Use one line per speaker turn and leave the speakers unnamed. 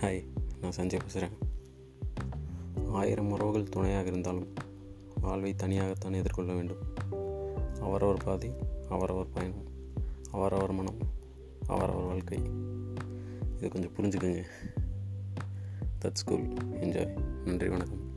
Hi நான் சஞ்சய் பேசுகிறேன் ஆயிரம் உறவுகள் துணையாக இருந்தாலும் வாழ்வை தனியாகத்தான் எதிர்கொள்ள வேண்டும். அவரவர் பாதி அவரவர் பயணம் அவரவர் மனம் அவரவர் வாழ்க்கை. இது கொஞ்சம் புரிஞ்சுக்கோங்க. தட்ஸ் கூல் என்ஜாய் நன்றி வணக்கம்.